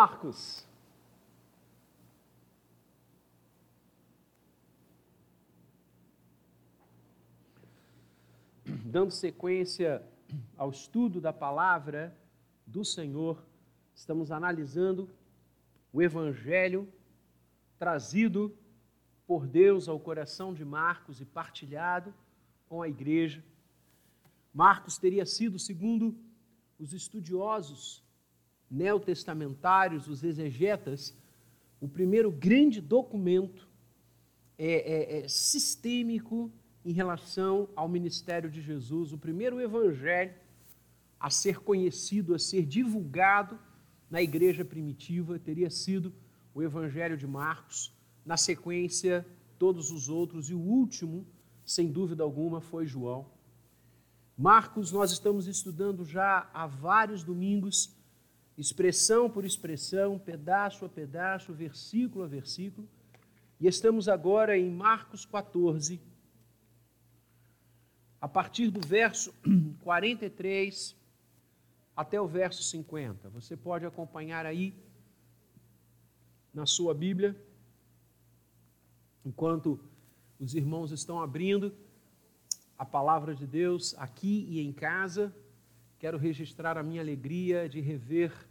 Marcos. Dando sequência ao estudo da palavra do Senhor, estamos analisando o Evangelho trazido por Deus ao coração de Marcos e partilhado com a igreja. Marcos teria sido, segundo os estudiosos neotestamentários, os exegetas, o primeiro grande documento é, é, é sistêmico em relação ao ministério de Jesus, o primeiro evangelho a ser conhecido, a ser divulgado na igreja primitiva teria sido o evangelho de Marcos, na sequência todos os outros e o último, sem dúvida alguma, foi João. Marcos nós estamos estudando já há vários domingos expressão por expressão, pedaço a pedaço, versículo a versículo. E estamos agora em Marcos 14, a partir do verso 43 até o verso 50. Você pode acompanhar aí na sua Bíblia, enquanto os irmãos estão abrindo a palavra de Deus aqui e em casa. Quero registrar a minha alegria de rever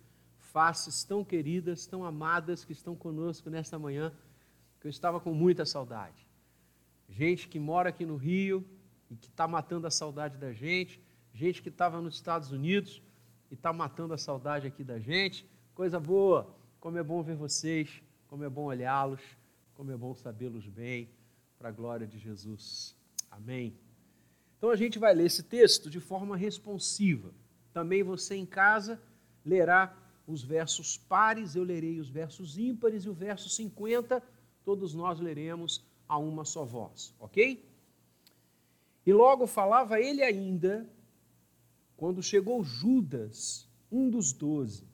faces tão queridas, tão amadas que estão conosco nesta manhã, que eu estava com muita saudade. Gente que mora aqui no Rio e que está matando a saudade da gente, gente que estava nos Estados Unidos e está matando a saudade aqui da gente. Coisa boa, como é bom ver vocês, como é bom olhá-los, como é bom sabê-los bem, para a glória de Jesus. Amém. Então a gente vai ler esse texto de forma responsiva. Também você em casa lerá os versos pares, eu lerei os versos ímpares e o verso 50, todos nós leremos a uma só voz, ok? E logo falava ele ainda, quando chegou Judas, um dos doze,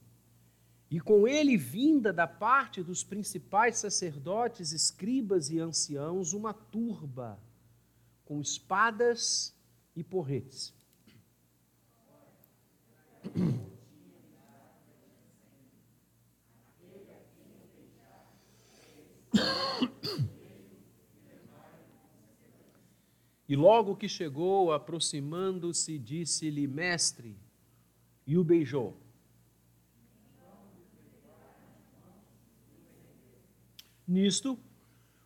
e com ele vinda da parte dos principais sacerdotes, escribas e anciãos, uma turba com espadas e porretes. E logo que chegou, aproximando-se, disse-lhe: Mestre, e o beijou. Nisto,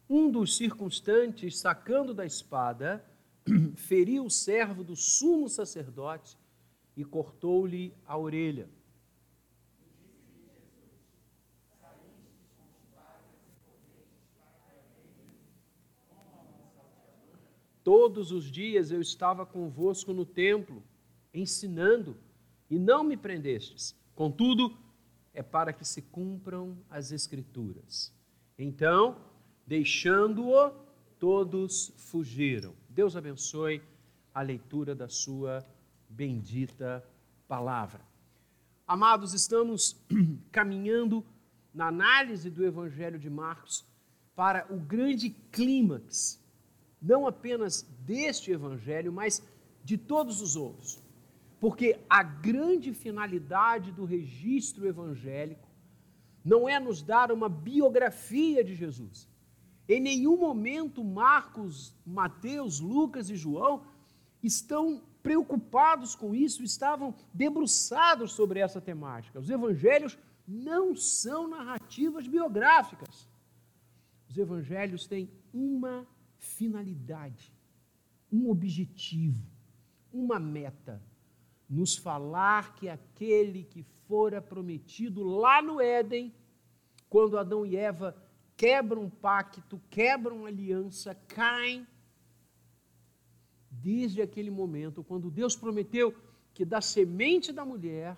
um dos circunstantes, sacando da espada, feriu o servo do sumo sacerdote e cortou-lhe a orelha. Todos os dias eu estava convosco no templo, ensinando, e não me prendestes. Contudo, é para que se cumpram as Escrituras. Então, deixando-o, todos fugiram. Deus abençoe a leitura da Sua bendita palavra. Amados, estamos caminhando na análise do Evangelho de Marcos para o grande clímax não apenas deste evangelho, mas de todos os outros. Porque a grande finalidade do registro evangélico não é nos dar uma biografia de Jesus. Em nenhum momento Marcos, Mateus, Lucas e João estão preocupados com isso, estavam debruçados sobre essa temática. Os evangelhos não são narrativas biográficas. Os evangelhos têm uma finalidade, um objetivo, uma meta. Nos falar que aquele que fora prometido lá no Éden, quando Adão e Eva quebram um pacto, quebram aliança, caem. Desde aquele momento, quando Deus prometeu que da semente da mulher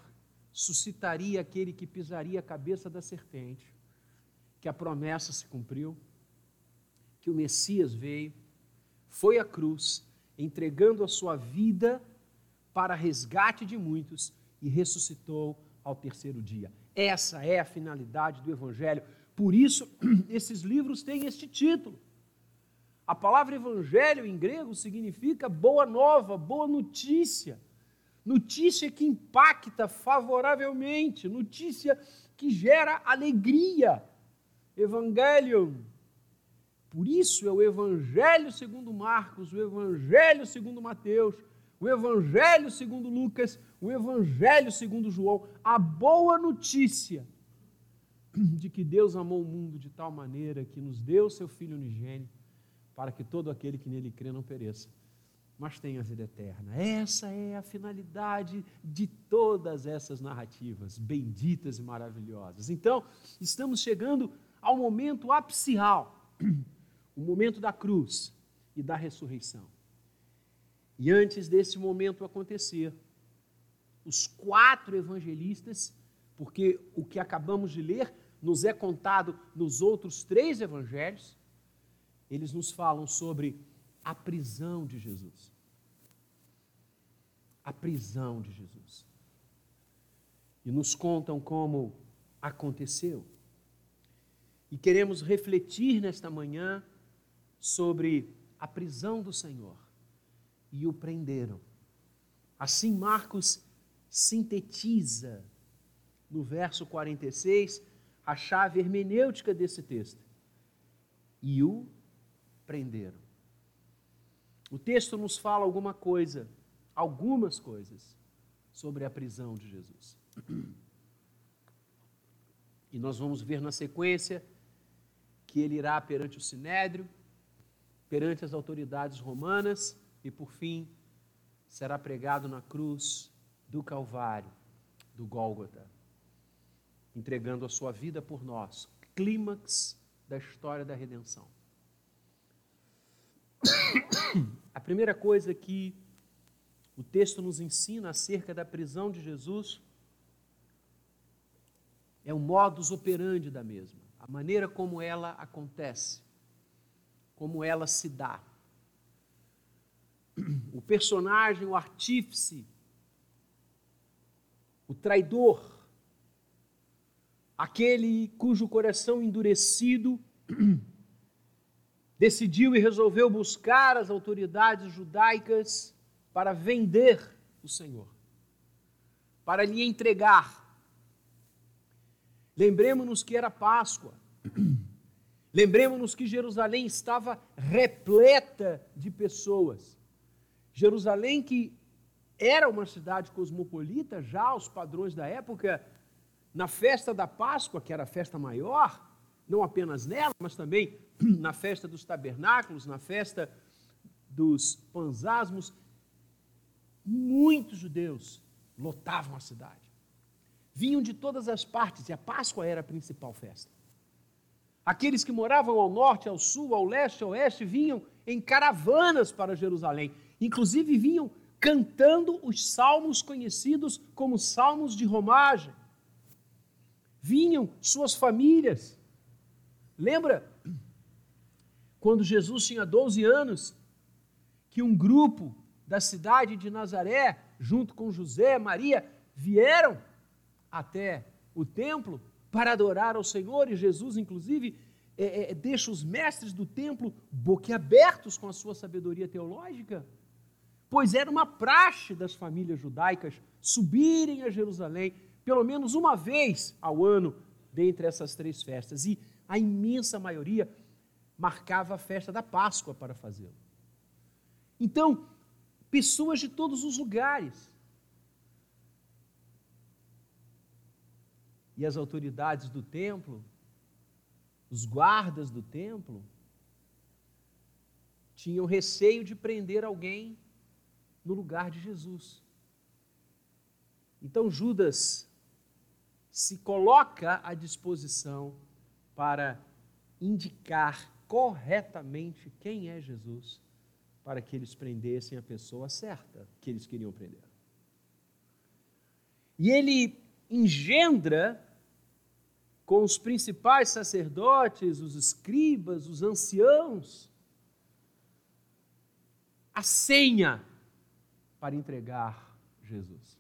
suscitaria aquele que pisaria a cabeça da serpente, que a promessa se cumpriu que o Messias veio, foi à cruz, entregando a sua vida para resgate de muitos e ressuscitou ao terceiro dia. Essa é a finalidade do Evangelho. Por isso, esses livros têm este título. A palavra evangelho em grego significa boa nova, boa notícia. Notícia que impacta favoravelmente, notícia que gera alegria. Evangelion. Por isso é o Evangelho segundo Marcos, o Evangelho segundo Mateus, o Evangelho segundo Lucas, o Evangelho segundo João, a boa notícia de que Deus amou o mundo de tal maneira que nos deu seu Filho unigênito, para que todo aquele que nele crê não pereça, mas tenha vida eterna. Essa é a finalidade de todas essas narrativas benditas e maravilhosas. Então, estamos chegando ao momento apicial, o momento da cruz e da ressurreição. E antes desse momento acontecer, os quatro evangelistas, porque o que acabamos de ler nos é contado nos outros três evangelhos, eles nos falam sobre a prisão de Jesus. A prisão de Jesus. E nos contam como aconteceu. E queremos refletir nesta manhã sobre a prisão do Senhor. E o prenderam. Assim, Marcos sintetiza no verso 46 a chave hermenêutica desse texto. E o prenderam. O texto nos fala alguma coisa, algumas coisas, sobre a prisão de Jesus. E nós vamos ver na sequência que ele irá perante o sinédrio, perante as autoridades romanas e, por fim, será pregado na cruz do Calvário, do Gólgota entregando a sua vida por nós. Clímax da história da redenção. A primeira coisa que o texto nos ensina acerca da prisão de Jesus é o modus operandi da mesma, a maneira como ela acontece, como ela se dá. O personagem, o artífice, o traidor, aquele cujo coração endurecido decidiu e resolveu buscar as autoridades judaicas para vender o Senhor, para lhe entregar. Lembremos-nos que era Páscoa. Lembremos-nos que Jerusalém estava repleta de pessoas. Jerusalém, que era uma cidade cosmopolita, já aos padrões da época, na festa da Páscoa, que era a festa maior, não apenas nela, mas também na festa dos tabernáculos, na festa dos panzasmos, muitos judeus lotavam a cidade. Vinham de todas as partes e a Páscoa era a principal festa. Aqueles que moravam ao norte, ao sul, ao leste, ao oeste, vinham em caravanas para Jerusalém. Inclusive vinham cantando os salmos conhecidos como salmos de romagem vinham suas famílias. Lembra quando Jesus tinha 12 anos, que um grupo da cidade de Nazaré, junto com José, Maria, vieram até o templo para adorar ao Senhor, e Jesus, inclusive, é, é, deixa os mestres do templo boquiabertos com a sua sabedoria teológica, pois era uma praxe das famílias judaicas subirem a Jerusalém pelo menos uma vez ao ano dentre essas três festas. E a imensa maioria marcava a festa da Páscoa para fazê-lo. Então, pessoas de todos os lugares. E as autoridades do templo, os guardas do templo, tinham receio de prender alguém no lugar de Jesus. Então Judas se coloca à disposição para indicar corretamente quem é Jesus, para que eles prendessem a pessoa certa que eles queriam prender. E ele engendra com os principais sacerdotes, os escribas, os anciãos, a senha para entregar Jesus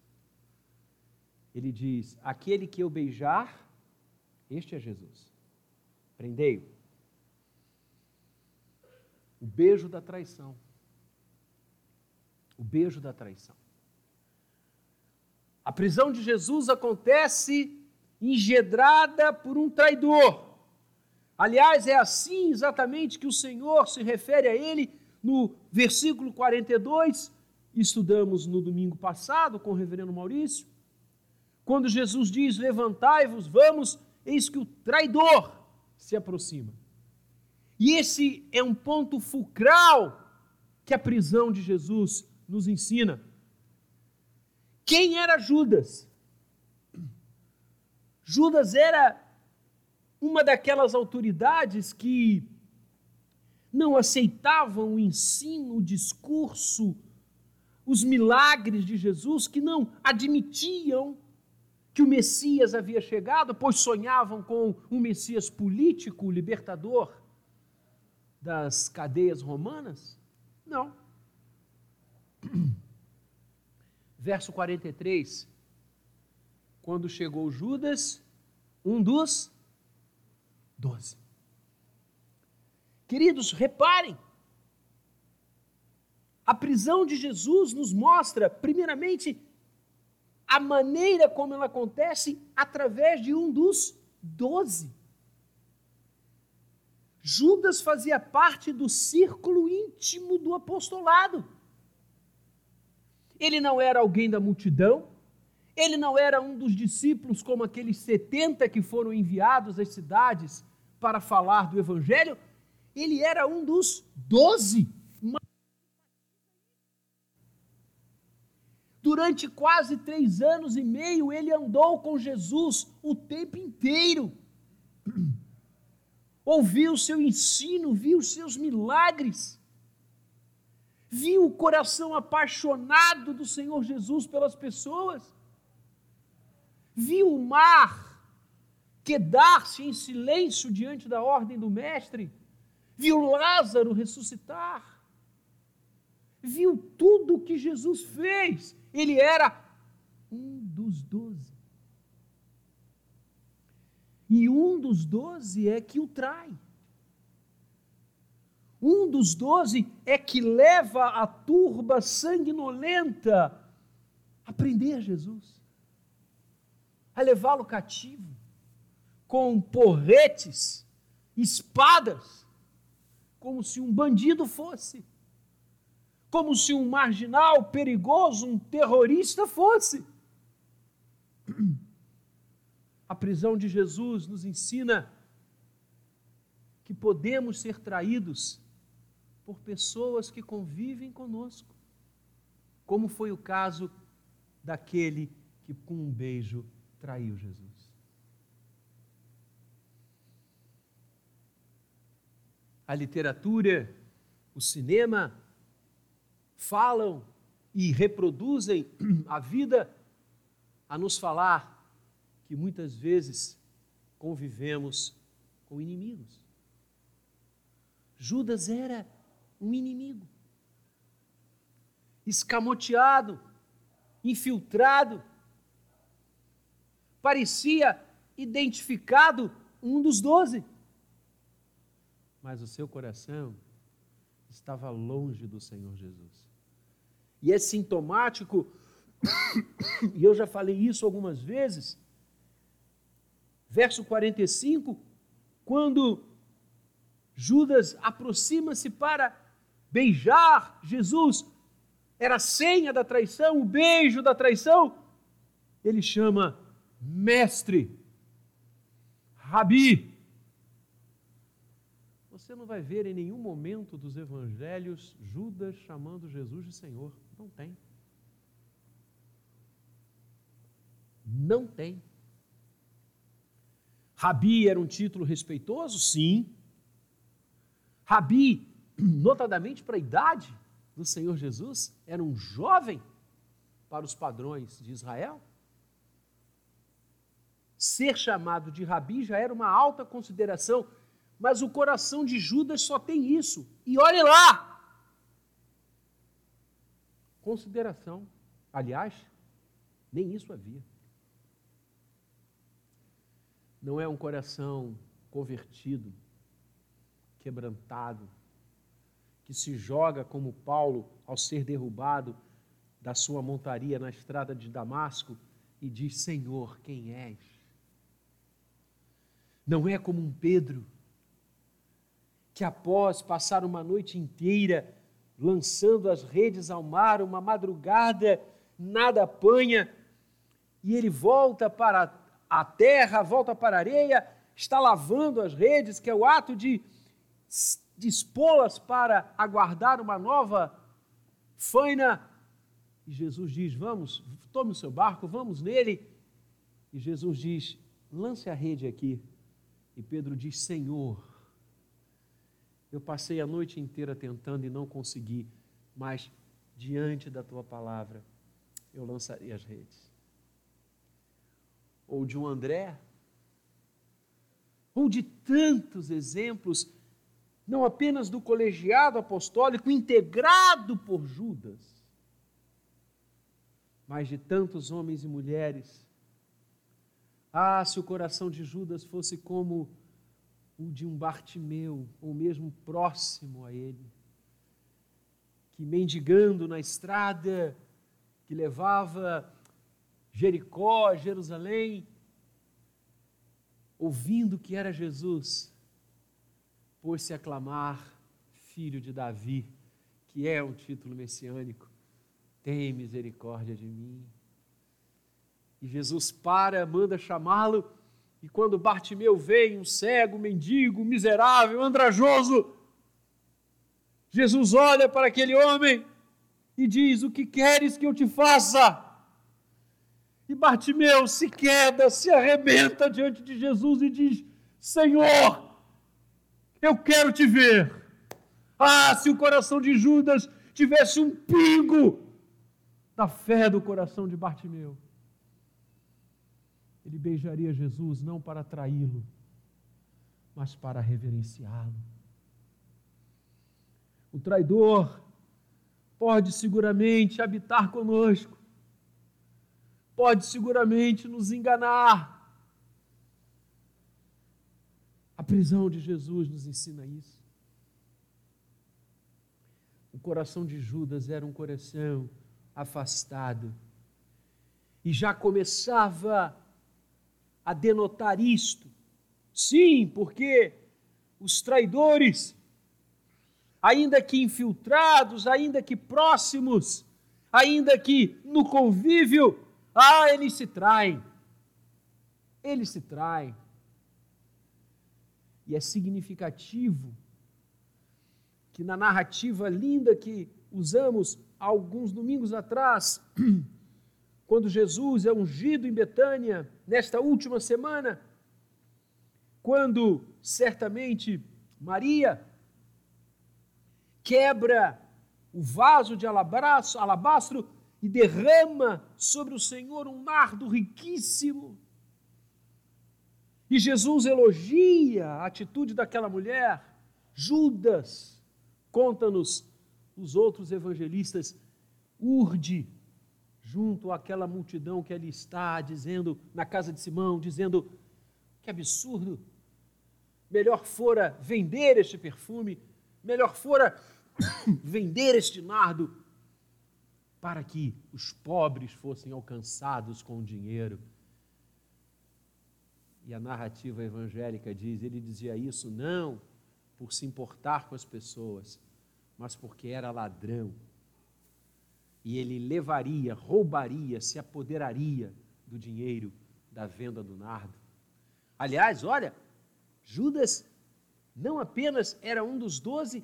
ele diz: Aquele que eu beijar, este é Jesus. Prendei-o. O beijo da traição. O beijo da traição. A prisão de Jesus acontece engedrada por um traidor. Aliás, é assim exatamente que o Senhor se refere a ele no versículo 42, estudamos no domingo passado com o reverendo Maurício, quando Jesus diz: Levantai-vos, vamos, eis que o traidor se aproxima. E esse é um ponto fulcral que a prisão de Jesus nos ensina. Quem era Judas? Judas era uma daquelas autoridades que não aceitavam o ensino, o discurso, os milagres de Jesus, que não admitiam que o Messias havia chegado, pois sonhavam com um Messias político, libertador das cadeias romanas? Não. Verso 43. Quando chegou Judas, um dos doze. Queridos, reparem, a prisão de Jesus nos mostra, primeiramente, a maneira como ela acontece através de um dos doze. Judas fazia parte do círculo íntimo do apostolado. Ele não era alguém da multidão, ele não era um dos discípulos como aqueles 70 que foram enviados às cidades para falar do Evangelho, ele era um dos doze. Durante quase três anos e meio, ele andou com Jesus o tempo inteiro. Ouviu o seu ensino, viu os seus milagres, viu o coração apaixonado do Senhor Jesus pelas pessoas, viu o mar quedar-se em silêncio diante da ordem do Mestre, viu Lázaro ressuscitar, viu tudo o que Jesus fez ele era um dos doze. E um dos doze é que o trai. Um dos doze é que leva a turba sanguinolenta a prender Jesus, a levá-lo cativo, com porretes, espadas, como se um bandido fosse como se um marginal perigoso, um terrorista fosse. A prisão de Jesus nos ensina que podemos ser traídos por pessoas que convivem conosco, como foi o caso daquele que com um beijo traiu Jesus. A literatura, o cinema, falam e reproduzem a vida a nos falar que muitas vezes convivemos com inimigos. Judas era um inimigo, escamoteado, infiltrado, parecia identificado um dos doze, mas o seu coração estava longe do Senhor Jesus. E é sintomático, e eu já falei isso algumas vezes, verso 45, quando Judas aproxima-se para beijar Jesus, era a senha da traição, o beijo da traição, ele chama mestre, rabi. Você não vai ver em nenhum momento dos evangelhos Judas chamando Jesus de Senhor. Não tem. Não tem. Rabi era um título respeitoso? Sim. Rabi, notadamente para a idade do Senhor Jesus, era um jovem para os padrões de Israel. Ser chamado de Rabi já era uma alta consideração, mas o coração de Judas só tem isso. E olhe lá, consideração. Aliás, nem isso havia. Não é um coração convertido, quebrantado, que se joga como Paulo ao ser derrubado da sua montaria na estrada de Damasco e diz: Senhor, quem és? Não é como um Pedro, que após passar uma noite inteira lançando as redes ao mar, uma madrugada, nada apanha, e ele volta para a terra, volta para a areia, está lavando as redes, que é o ato de dispô-las para aguardar uma nova faina. E Jesus diz: Vamos, tome o seu barco, vamos nele. E Jesus diz: Lance a rede aqui. E Pedro diz: Senhor, eu passei a noite inteira tentando e não consegui, mas diante da tua palavra eu lançarei as redes. Ou de um André, ou de tantos exemplos, não apenas do colegiado apostólico integrado por Judas, mas de tantos homens e mulheres. Ah, se o coração de Judas fosse como o de um Bartimeu, ou mesmo próximo a ele, que mendigando na estrada que levava Jericó, Jerusalém, ouvindo que era Jesus, pôs-se a clamar, filho de Davi, que é um título messiânico, tem misericórdia de mim. E Jesus para, manda chamá-lo, e quando Bartimeu vem, um cego, mendigo, miserável, andrajoso, Jesus olha para aquele homem e diz: O que queres que eu te faça? E Bartimeu se queda, se arrebenta diante de Jesus e diz: Senhor, eu quero te ver. Ah, se o coração de Judas tivesse um pingo da fé do coração de Bartimeu ele beijaria Jesus não para traí-lo, mas para reverenciá-lo. O traidor pode seguramente habitar conosco, pode seguramente nos enganar. A prisão de Jesus nos ensina isso. O coração de Judas era um coração afastado e já começava a denotar isto. Sim, porque os traidores, ainda que infiltrados, ainda que próximos, ainda que no convívio, ah, eles se traem. Eles se traem. E é significativo que na narrativa linda que usamos alguns domingos atrás, quando Jesus é ungido em Betânia, nesta última semana, quando certamente Maria quebra o vaso de alabastro, alabastro e derrama sobre o Senhor um nardo riquíssimo. E Jesus elogia a atitude daquela mulher. Judas, conta-nos os outros evangelistas, urde junto àquela multidão que ali está, dizendo, na casa de Simão, dizendo: que absurdo! Melhor fora vender este perfume, melhor fora vender este nardo, para que os pobres fossem alcançados com o dinheiro. E a narrativa evangélica diz: ele dizia isso não por se importar com as pessoas, mas porque era ladrão e ele levaria, roubaria, se apoderaria do dinheiro da venda do nardo. Aliás, olha, Judas não apenas era um dos doze,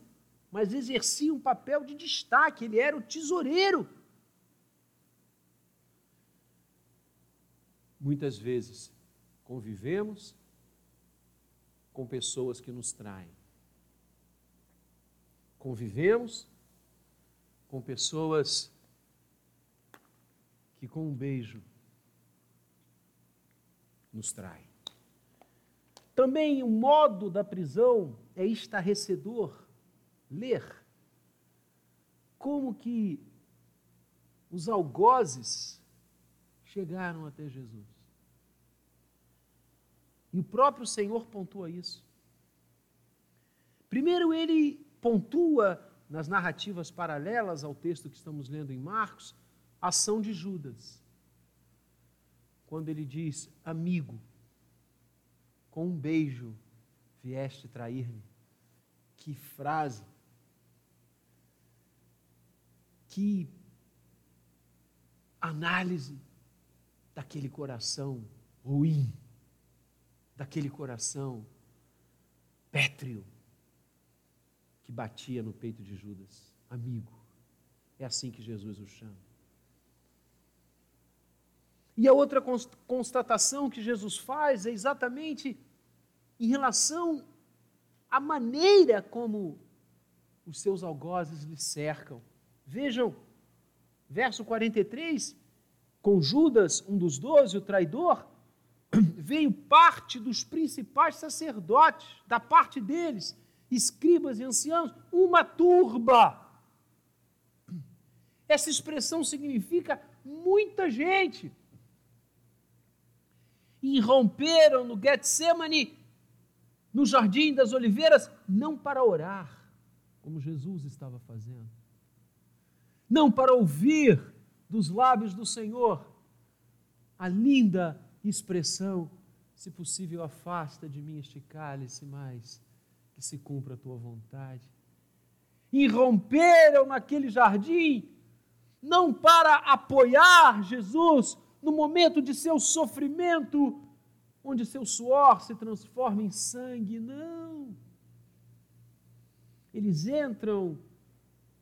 mas exercia um papel de destaque, ele era o tesoureiro. Muitas vezes convivemos com pessoas que nos traem. Convivemos com pessoas que com um beijo nos trai. Também o modo da prisão é estarrecedor ler como que os algozes chegaram até Jesus. E o próprio Senhor pontua isso. Primeiro, ele pontua nas narrativas paralelas ao texto que estamos lendo em Marcos, ação de Judas, quando ele diz amigo, com um beijo vieste trair-me. Que frase! Que análise daquele coração ruim, daquele coração pétreo que batia no peito de Judas. Amigo, é assim que Jesus o chama. E a outra constatação que Jesus faz é exatamente em relação à maneira como os seus algozes lhe cercam. Vejam, verso 43, com Judas, um dos doze, o traidor, veio parte dos principais sacerdotes, da parte deles, escribas e anciãos, uma turba. Essa expressão significa muita gente. Irromperam no Getsemane, no Jardim das Oliveiras, não para orar, como Jesus estava fazendo, não para ouvir dos lábios do Senhor a linda expressão: se possível, afasta de mim este cálice, mas que se cumpra a tua vontade. Irromperam naquele jardim, não para apoiar Jesus no momento de seu sofrimento, onde seu suor se transforma em sangue, não. Eles entram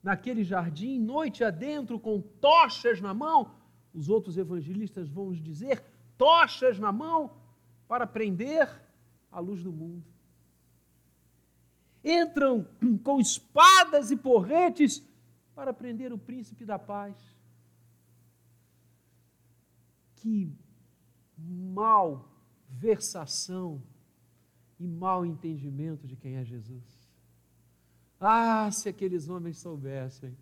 naquele jardim, noite adentro, com tochas na mão. Os outros evangelistas vão nos dizer: tochas na mão para prender a luz do mundo. Entram com espadas e porretes para prender o príncipe da paz. Que mal versação e mau entendimento de quem é Jesus. Ah, se aqueles homens soubessem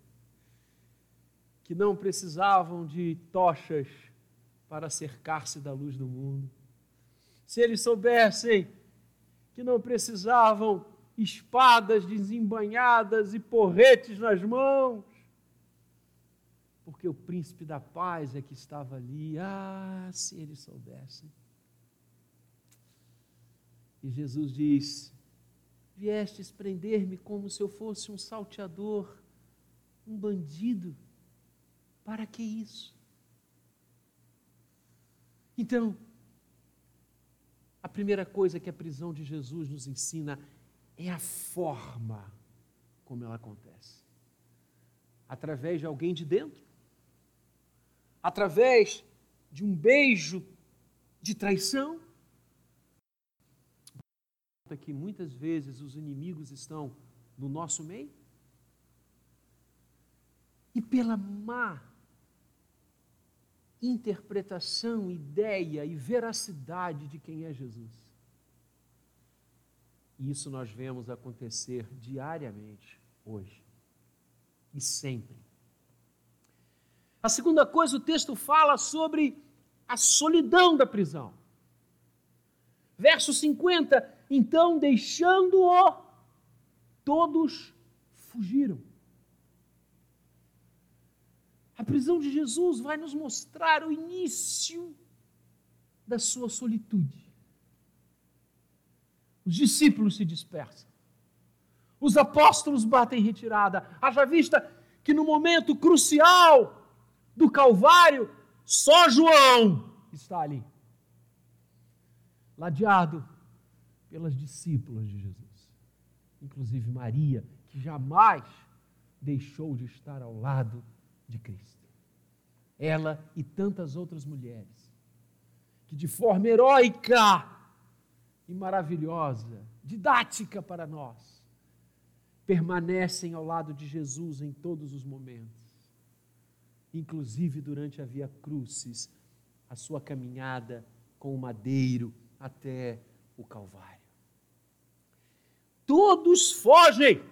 que não precisavam de tochas para cercar-se da luz do mundo. Se eles soubessem que não precisavam espadas desembanhadas e porretes nas mãos, porque o príncipe da paz é que estava ali. Ah, se eles soubessem. E Jesus diz: Viestes prender-me como se eu fosse um salteador, um bandido. Para que isso? Então, a primeira coisa que a prisão de Jesus nos ensina é a forma como ela acontece. Através de alguém de dentro, através de um beijo de traição, que muitas vezes os inimigos estão no nosso meio, e pela má interpretação, ideia e veracidade de quem é Jesus. E isso nós vemos acontecer diariamente hoje e sempre. A segunda coisa, o texto fala sobre a solidão da prisão. Verso 50: Então, deixando-o, todos fugiram. A prisão de Jesus vai nos mostrar o início da sua solitude. Os discípulos se dispersam. Os apóstolos batem retirada. Haja vista que no momento crucial do Calvário, só João está ali, ladeado pelas discípulas de Jesus, inclusive Maria, que jamais deixou de estar ao lado de Cristo. Ela e tantas outras mulheres que de forma heróica e maravilhosa, didática para nós, permanecem ao lado de Jesus em todos os momentos, inclusive durante a via crucis, a sua caminhada com o madeiro até o Calvário. Todos fogem,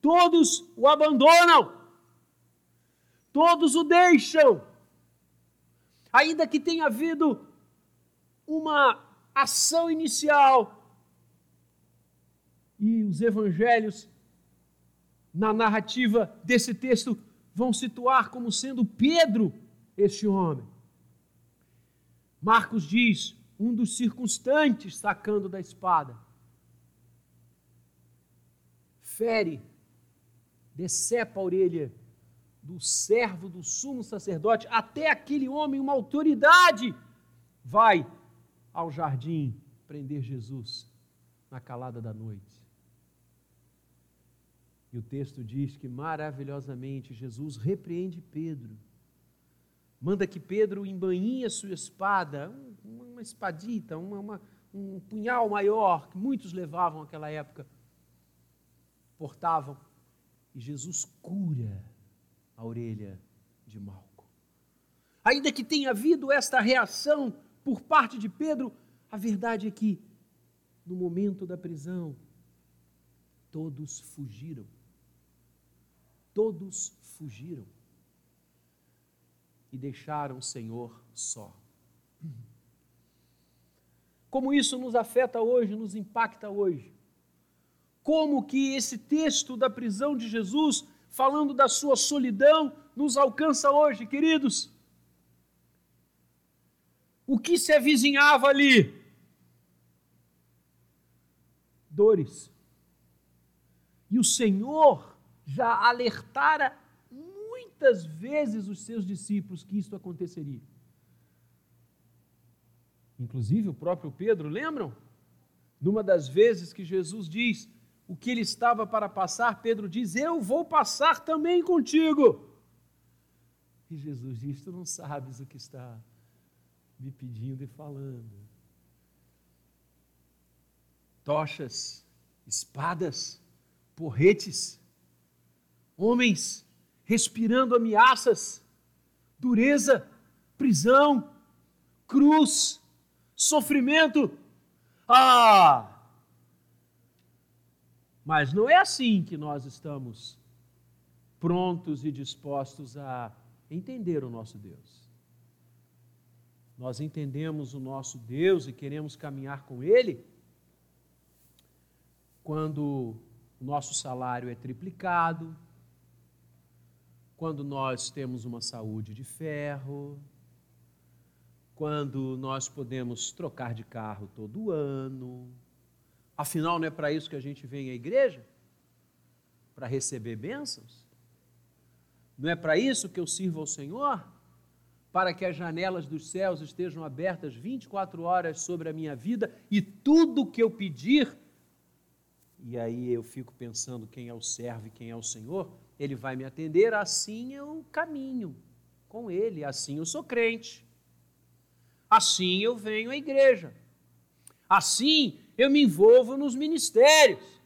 todos o abandonam todos o deixam. Ainda que tenha havido uma ação inicial, e os evangelhos, na narrativa desse texto, vão situar como sendo Pedro este homem. Marcos diz: um dos circunstantes sacando da espada. Fere, decepa a orelha do servo do sumo sacerdote, até aquele homem, uma autoridade, vai ao jardim prender Jesus na calada da noite. E o texto diz que maravilhosamente Jesus repreende Pedro. Manda que Pedro embainhe a sua espada, uma espadita, uma, uma, um punhal maior, que muitos levavam naquela época, portavam. E Jesus cura a orelha de Malco. Ainda que tenha havido esta reação por parte de Pedro, a verdade é que, no momento da prisão, todos fugiram todos fugiram e deixaram o Senhor só. Como isso nos afeta hoje, nos impacta hoje? Como que esse texto da prisão de Jesus, falando da sua solidão, nos alcança hoje, queridos? O que se avizinhava ali? Dores. E o Senhor já alertara muitas vezes os seus discípulos que isto aconteceria. Inclusive o próprio Pedro, lembram? Numa das vezes que Jesus diz o que ele estava para passar, Pedro diz: Eu vou passar também contigo. E Jesus diz: Tu não sabes o que está me pedindo e falando. Tochas, espadas, porretes, homens respirando ameaças, dureza, prisão, cruz, sofrimento. Ah! Mas não é assim que nós estamos prontos e dispostos a entender o nosso Deus. Nós entendemos o nosso Deus e queremos caminhar com Ele quando o nosso salário é triplicado, quando nós temos uma saúde de ferro, quando nós podemos trocar de carro todo ano. Afinal, não é para isso que a gente vem à igreja? Para receber bênçãos? Não é para isso que eu sirvo ao Senhor? Para que as janelas dos céus estejam abertas 24 horas sobre a minha vida e tudo que eu pedir, e aí eu fico pensando quem é o servo e quem é o Senhor, ele vai me atender, assim eu caminho com Ele, assim eu sou crente, assim eu venho à igreja, assim eu me envolvo nos ministérios,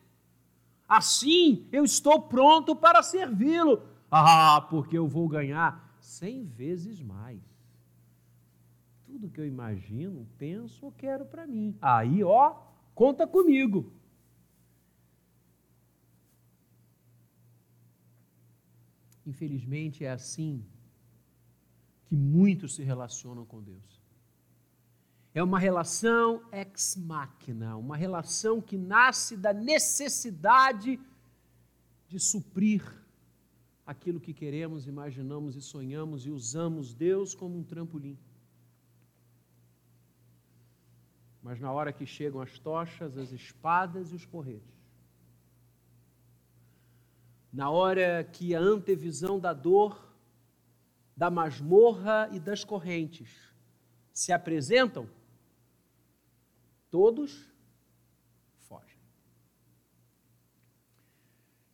assim eu estou pronto para servi-lo. Ah, porque eu vou ganhar cem vezes mais. Tudo que eu imagino, penso ou quero para mim. Aí, ó, conta comigo. Infelizmente é assim que muitos se relacionam com Deus. É uma relação ex machina, uma relação que nasce da necessidade de suprir aquilo que queremos, imaginamos e sonhamos e usamos Deus como um trampolim. Mas na hora que chegam as tochas, as espadas e os porretes, na hora que a antevisão da dor, da masmorra e das correntes se apresentam, todos fogem.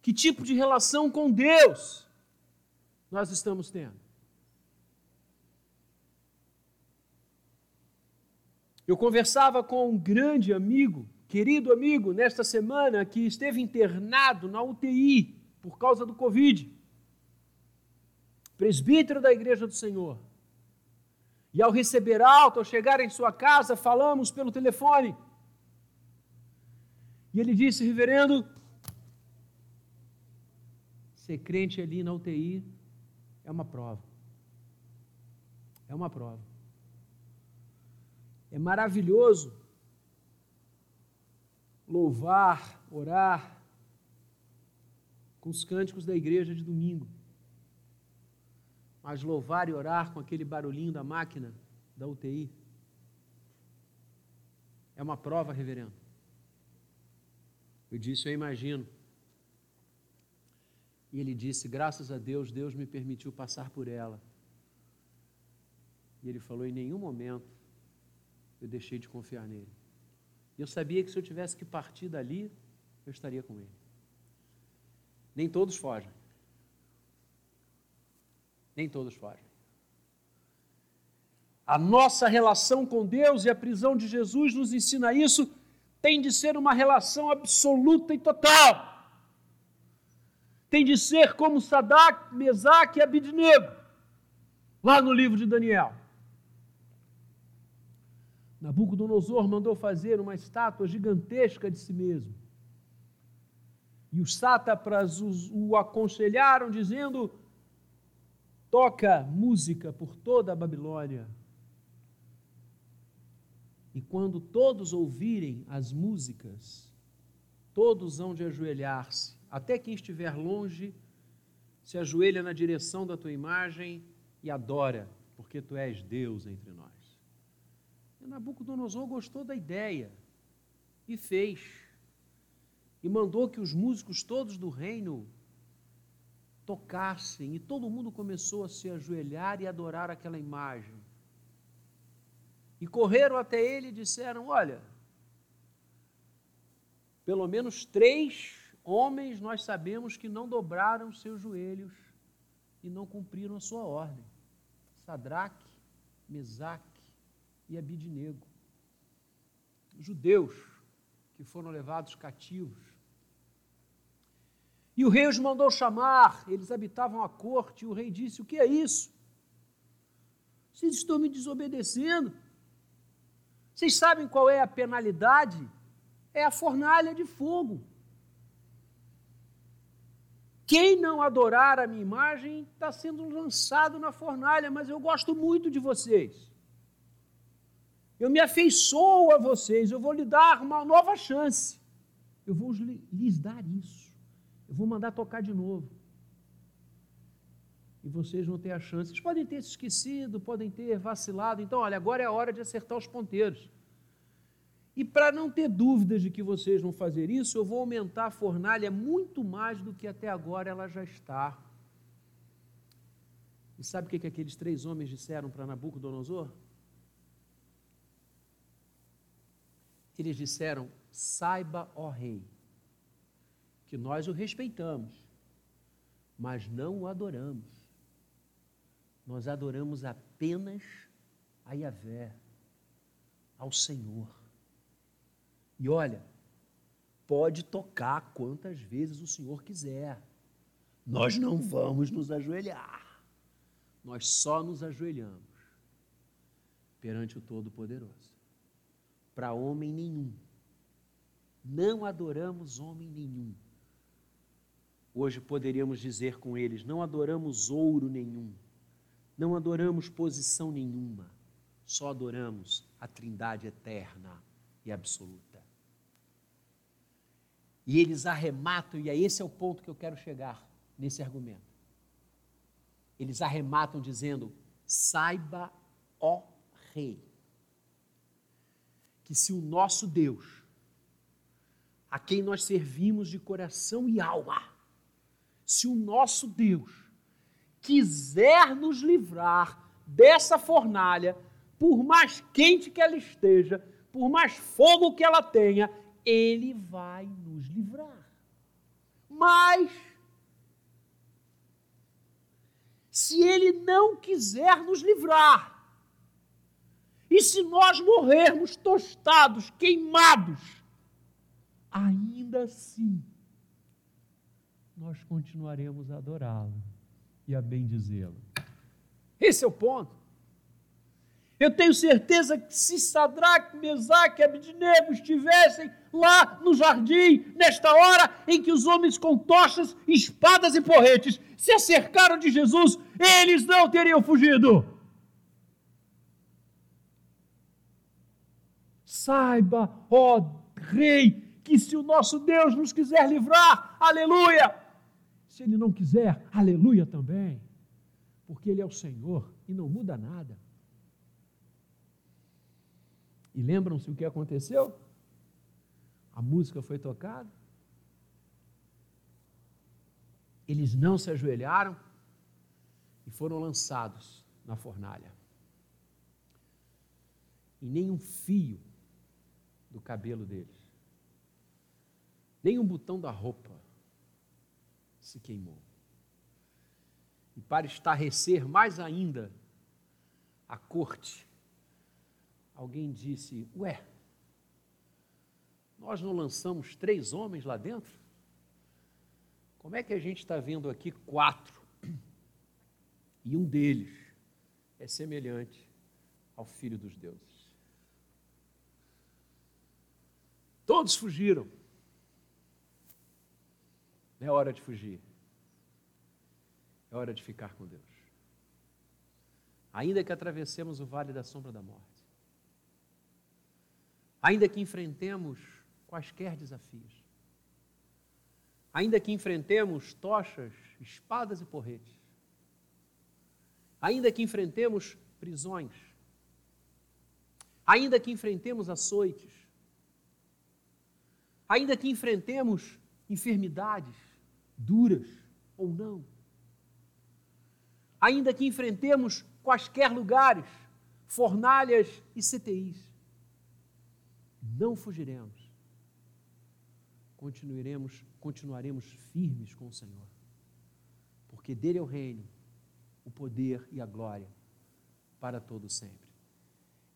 Que tipo de relação com Deus nós estamos tendo? Eu conversava com um grande amigo, querido amigo, nesta semana, que esteve internado na UTI por causa do Covid. Presbítero da Igreja do Senhor. E ao receber alta, ao chegar em sua casa, falamos pelo telefone. E ele disse, reverendo, ser crente ali na UTI é uma prova. É uma prova. É maravilhoso louvar, orar, com os cânticos da igreja de domingo. Mas louvar e orar com aquele barulhinho da máquina da UTI É uma prova, reverendo. Eu disse, eu imagino. E ele disse: Graças a Deus, Deus me permitiu passar por ela. E ele falou: Em nenhum momento eu deixei de confiar nele. E eu sabia que se eu tivesse que partir dali, eu estaria com ele. Nem todos fogem. Nem todos fogem. A nossa relação com Deus e a prisão de Jesus nos ensina isso, tem de ser uma relação absoluta e total tem de ser como Sadak, Mesaque e Abidnego, lá no livro de Daniel. Nabucodonosor mandou fazer uma estátua gigantesca de si mesmo. E os sátrapas o aconselharam, dizendo: toca música por toda a Babilônia. E quando todos ouvirem as músicas, todos hão de ajoelhar-se até quem estiver longe se ajoelha na direção da tua imagem e adora, porque tu és Deus entre nós. E Nabucodonosor gostou da ideia e fez. E mandou que os músicos todos do reino tocassem, e todo mundo começou a se ajoelhar e adorar aquela imagem. E correram até ele e disseram: Olha, pelo menos três Homens, nós sabemos que não dobraram seus joelhos e não cumpriram a sua ordem. Sadraque, Mesaque e Abidnego. Judeus que foram levados cativos. E o rei os mandou chamar, eles habitavam a corte, e o rei disse: O que é isso? Vocês estão me desobedecendo. Vocês sabem qual é a penalidade? É a fornalha de fogo. Quem não adorar a minha imagem está sendo lançado na fornalha, mas eu gosto muito de vocês. Eu me afeiçoo a vocês, eu vou lhe dar uma nova chance. Eu vou lhes dar isso. Eu vou mandar tocar de novo. E vocês vão ter a chance. Vocês podem ter se esquecido, podem ter vacilado. Então, olha, agora é a hora de acertar os ponteiros. E para não ter dúvidas de que vocês vão fazer isso, eu vou aumentar a fornalha muito mais do que até agora ela já está. E sabe o que, que aqueles três homens disseram para Nabucodonosor? Eles disseram: Saiba, ó rei, que nós o respeitamos, mas não o adoramos. Nós adoramos apenas a Yahvé, ao Senhor. E olha, pode tocar quantas vezes o Senhor quiser. Nós não vamos nos ajoelhar. Nós só nos ajoelhamos perante o Todo-Poderoso. Para homem nenhum. Não adoramos homem nenhum. Hoje poderíamos dizer com eles: não adoramos ouro nenhum, não adoramos posição nenhuma, só adoramos a Trindade eterna e absoluta. E eles arrematam, e esse é o ponto que eu quero chegar nesse argumento. Eles arrematam dizendo: saiba, ó Rei, que se o nosso Deus, a quem nós servimos de coração e alma, se o nosso Deus quiser nos livrar dessa fornalha, por mais quente que ela esteja, por mais fogo que ela tenha, ele vai nos livrar. Mas, se Ele não quiser nos livrar, e se nós morrermos tostados, queimados, ainda assim, nós continuaremos a adorá-lo e a bendizê-lo. Esse é o ponto. Eu tenho certeza que se Sadraque, Mesaque e Abidnego estivessem lá no jardim, nesta hora em que os homens com tochas, espadas e porretes se acercaram de Jesus, eles não teriam fugido. Saiba, ó Rei, que se o nosso Deus nos quiser livrar, aleluia! Se Ele não quiser, aleluia também, porque Ele é o Senhor e não muda nada. E lembram-se o que aconteceu? A música foi tocada. Eles não se ajoelharam e foram lançados na fornalha. E nem um fio do cabelo deles, nem um botão da roupa se queimou. E para estarrecer mais ainda a corte, alguém disse: Ué, nós não lançamos três homens lá dentro? Como é que a gente está vendo aqui quatro? E um deles é semelhante ao Filho dos deuses. Todos fugiram. Não é hora de fugir. É hora de ficar com Deus. Ainda que atravessemos o vale da sombra da morte, ainda que enfrentemos quaisquer desafios, ainda que enfrentemos tochas, espadas e porretes, ainda que enfrentemos prisões, ainda que enfrentemos açoites, ainda que enfrentemos enfermidades duras ou não, ainda que enfrentemos quaisquer lugares, fornalhas e CTIs, não fugiremos. Continuaremos, continuaremos firmes com o Senhor, porque dele é o reino, o poder e a glória para todo sempre.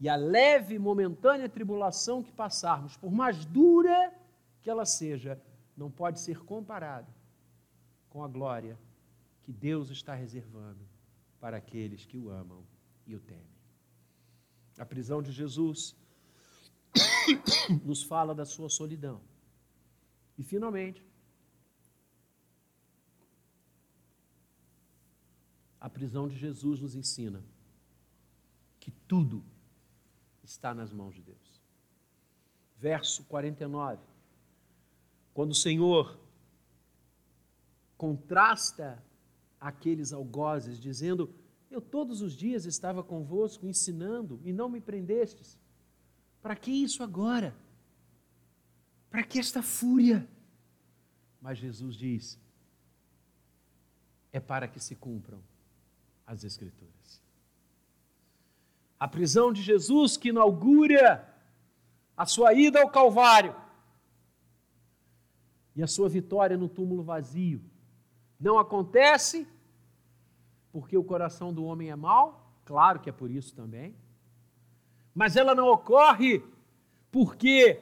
E a leve momentânea tribulação que passarmos, por mais dura que ela seja, não pode ser comparada com a glória que Deus está reservando para aqueles que o amam e o temem. A prisão de Jesus nos fala da sua solidão. E, finalmente, a prisão de Jesus nos ensina que tudo está nas mãos de Deus. Verso 49. Quando o Senhor contrasta aqueles algozes, dizendo: Eu todos os dias estava convosco ensinando e não me prendestes. Para que isso agora? Para que esta fúria? Mas Jesus diz: é para que se cumpram as Escrituras. A prisão de Jesus que inaugura a sua ida ao Calvário e a sua vitória no túmulo vazio não acontece porque o coração do homem é mau, claro que é por isso também, mas ela não ocorre porque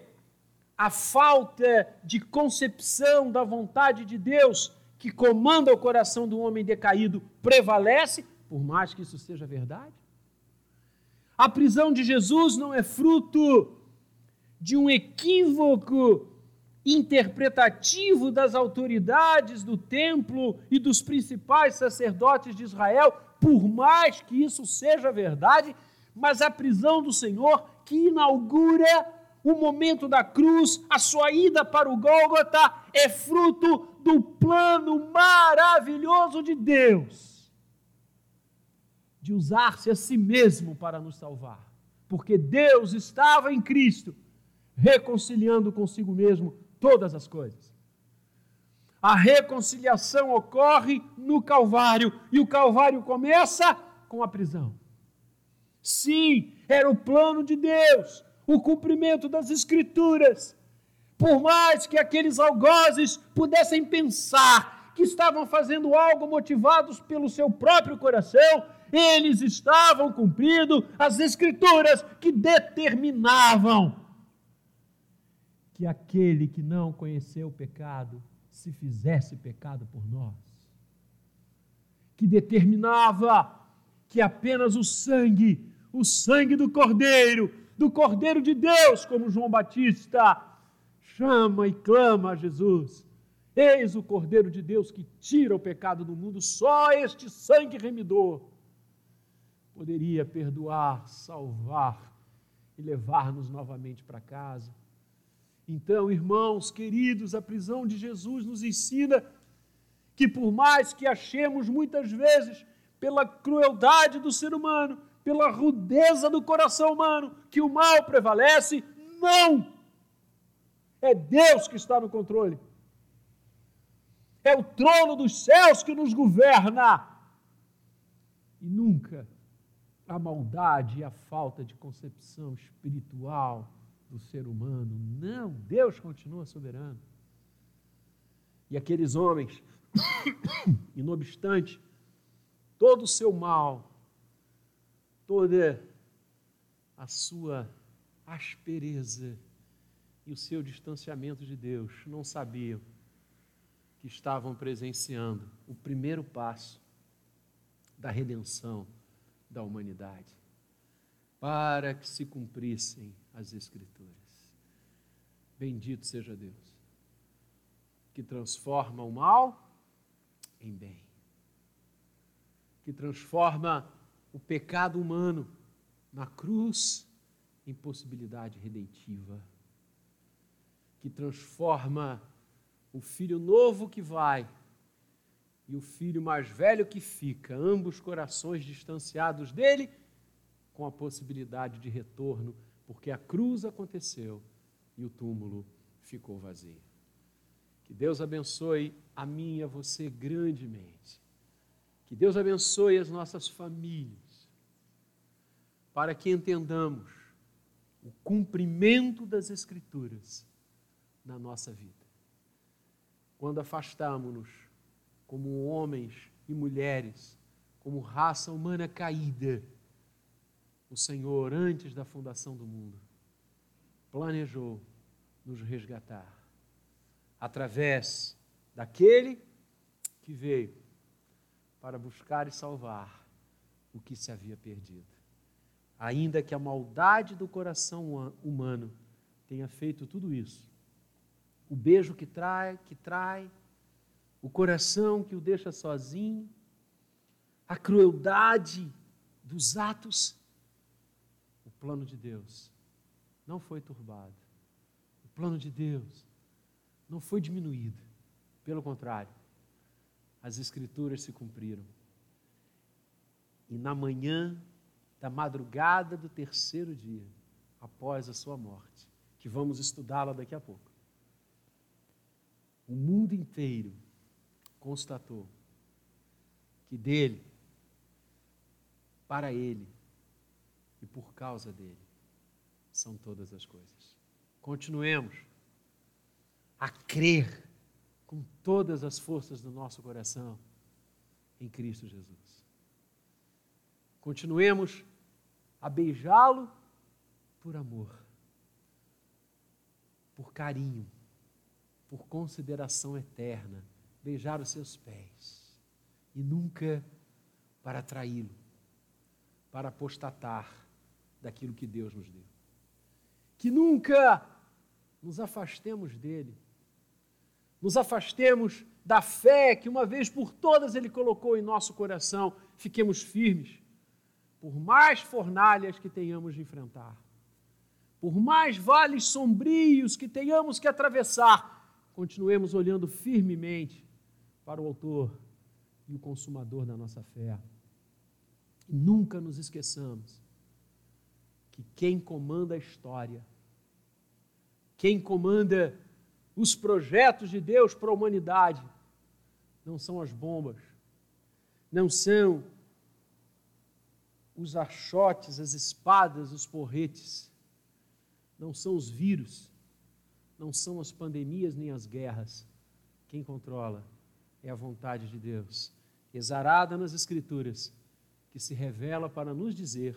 a falta de concepção da vontade de Deus que comanda o coração do homem decaído prevalece, por mais que isso seja verdade. A prisão de Jesus não é fruto de um equívoco interpretativo das autoridades do templo e dos principais sacerdotes de Israel, por mais que isso seja verdade, mas a prisão do Senhor que inaugura o momento da cruz, a sua ida para o Gólgota, é fruto do plano maravilhoso de Deus de usar-se a si mesmo para nos salvar. Porque Deus estava em Cristo, reconciliando consigo mesmo todas as coisas. A reconciliação ocorre no Calvário e o Calvário começa com a prisão. Sim, era o plano de Deus o cumprimento das Escrituras. Por mais que aqueles algozes pudessem pensar que estavam fazendo algo motivados pelo seu próprio coração, eles estavam cumprindo as Escrituras que determinavam que aquele que não conheceu o pecado se fizesse pecado por nós, que determinava que apenas o sangue, o sangue do Cordeiro, do Cordeiro de Deus, como João Batista chama e clama a Jesus. Eis o Cordeiro de Deus que tira o pecado do mundo, só este sangue remidor poderia perdoar, salvar e levar-nos novamente para casa. Então, irmãos queridos, a prisão de Jesus nos ensina que, por mais que achemos muitas vezes, pela crueldade do ser humano, pela rudeza do coração humano que o mal prevalece. Não! É Deus que está no controle. É o trono dos céus que nos governa. E nunca a maldade e a falta de concepção espiritual do ser humano. Não, Deus continua soberano. E aqueles homens, e não obstante todo o seu mal, toda a sua aspereza e o seu distanciamento de Deus, não sabiam que estavam presenciando o primeiro passo da redenção da humanidade, para que se cumprissem as Escrituras. Bendito seja Deus, que transforma o mal em bem, que transforma o pecado humano na cruz em possibilidade redentiva, que transforma o filho novo que vai e o filho mais velho que fica, ambos corações distanciados dele, com a possibilidade de retorno, porque a cruz aconteceu e o túmulo ficou vazio. Que Deus abençoe a mim e a você grandemente. Que Deus abençoe as nossas famílias, para que entendamos o cumprimento das Escrituras na nossa vida. Quando afastamos-nos como homens e mulheres, como raça humana caída, o Senhor, antes da fundação do mundo, planejou nos resgatar através daquele que veio para buscar e salvar o que se havia perdido. Ainda que a maldade do coração humano tenha feito tudo isso, o beijo que trai, que trai, o coração que o deixa sozinho, a crueldade dos atos, plano de Deus não foi turbado. O plano de Deus não foi diminuído. Pelo contrário, as Escrituras se cumpriram. E na manhã da madrugada do terceiro dia, após a sua morte, que vamos estudá-la daqui a pouco, o mundo inteiro constatou que dele, para ele e por causa dele, são todas as coisas. Continuemos a crer com todas as forças do nosso coração em Cristo Jesus. Continuemos a beijá-lo por amor, por carinho, por consideração eterna beijar os seus pés e nunca para traí-lo, para apostatar daquilo que Deus nos deu. Que nunca nos afastemos dele, nos afastemos da fé que uma vez por todas ele colocou em nosso coração, fiquemos firmes, por mais fornalhas que tenhamos de enfrentar, por mais vales sombrios que tenhamos que atravessar, continuemos olhando firmemente para o Autor e o Consumador da nossa fé. E nunca nos esqueçamos que quem comanda a história, quem comanda os projetos de Deus para a humanidade, não são as bombas, não são os achotes, as espadas, os porretes, não são os vírus, não são as pandemias nem as guerras. Quem controla é a vontade de Deus, exarada nas Escrituras, que se revela para nos dizer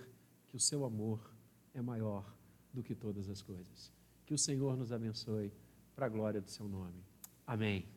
que o seu amor é maior do que todas as coisas. Que o Senhor nos abençoe para a glória do seu nome. Amém.